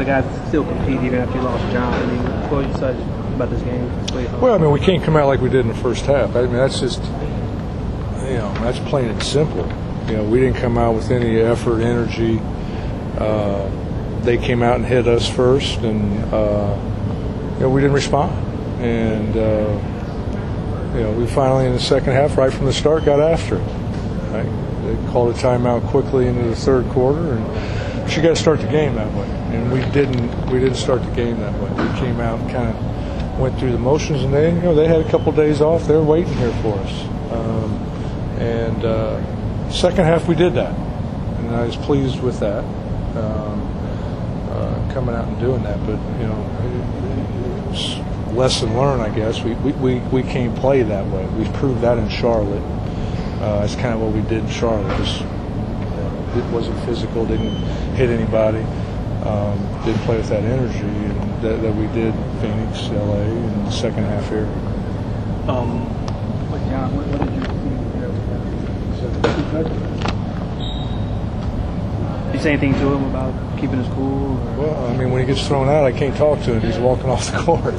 the guys to still compete even after you lost John? I mean, what you said about this game? Well, I mean, we can't come out like we did in the first half. I mean, that's just, you know, that's plain and simple. You know, we didn't come out with any effort, energy. Uh, they came out and hit us first, and uh, you know, we didn't respond. And uh, you know, we finally in the second half, right from the start, got after it. Right? They called a timeout quickly into the third quarter, and you got to start the game that way. And we didn't. We didn't start the game that way. We came out kind of went through the motions, and they, you know, they had a couple days off. They were waiting here for us. Um, and uh, second half, we did that, and I was pleased with that. Um, uh, coming out and doing that, but you know, lesson learned, I guess. We, we, we, we can't play that way. We proved that in Charlotte. Uh, it's kind of what we did in Charlotte. Just, it wasn't physical, didn't hit anybody, um, didn't play with that energy, and that, that we did Phoenix, LA, in the second half here. Um, what, John, what, what did you Did you say anything to him about keeping his cool? Or? Well, I mean, when he gets thrown out, I can't talk to him. He's walking off the court.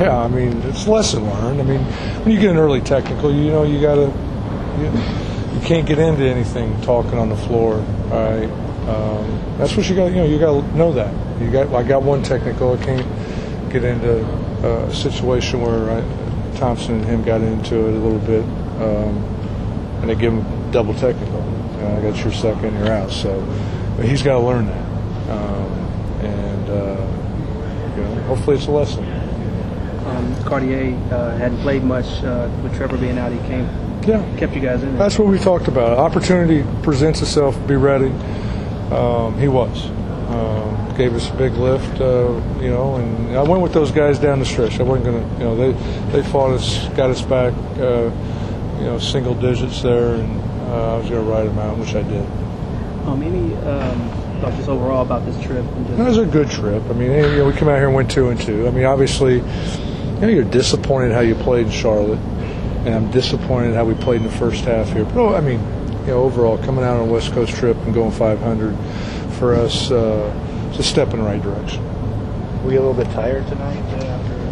yeah, I mean, it's lesson learned. I mean, when you get an early technical, you know, you got to, you, can't get into anything talking on the floor. All right, um, that's what you got. You know, you got to know that. You got. I got one technical. I can't get into a situation where I, Thompson and him got into it a little bit, um, and they give him double technical. I got your second, you're out. So but he's got to learn that, um, and uh, you know, hopefully it's a lesson. Um, Cartier uh, hadn't played much uh, with Trevor being out. He came, yeah, kept you guys in. There. That's what we talked about. Opportunity presents itself. Be ready. Um, he was. Um, gave us a big lift, uh, you know, and I went with those guys down the stretch. I wasn't going to, you know, they they fought us, got us back, uh, you know, single digits there, and uh, I was going to ride them out, which I did. Um, any um, thoughts just overall about this trip? Just- it was a good trip. I mean, you know, we came out here and went two and two. I mean, obviously, you know, you're disappointed how you played in Charlotte, and I'm disappointed how we played in the first half here. But oh, I mean, you know, overall, coming out on a West Coast trip and going 500 for us, uh, it's a step in the right direction. Were you a little bit tired tonight uh,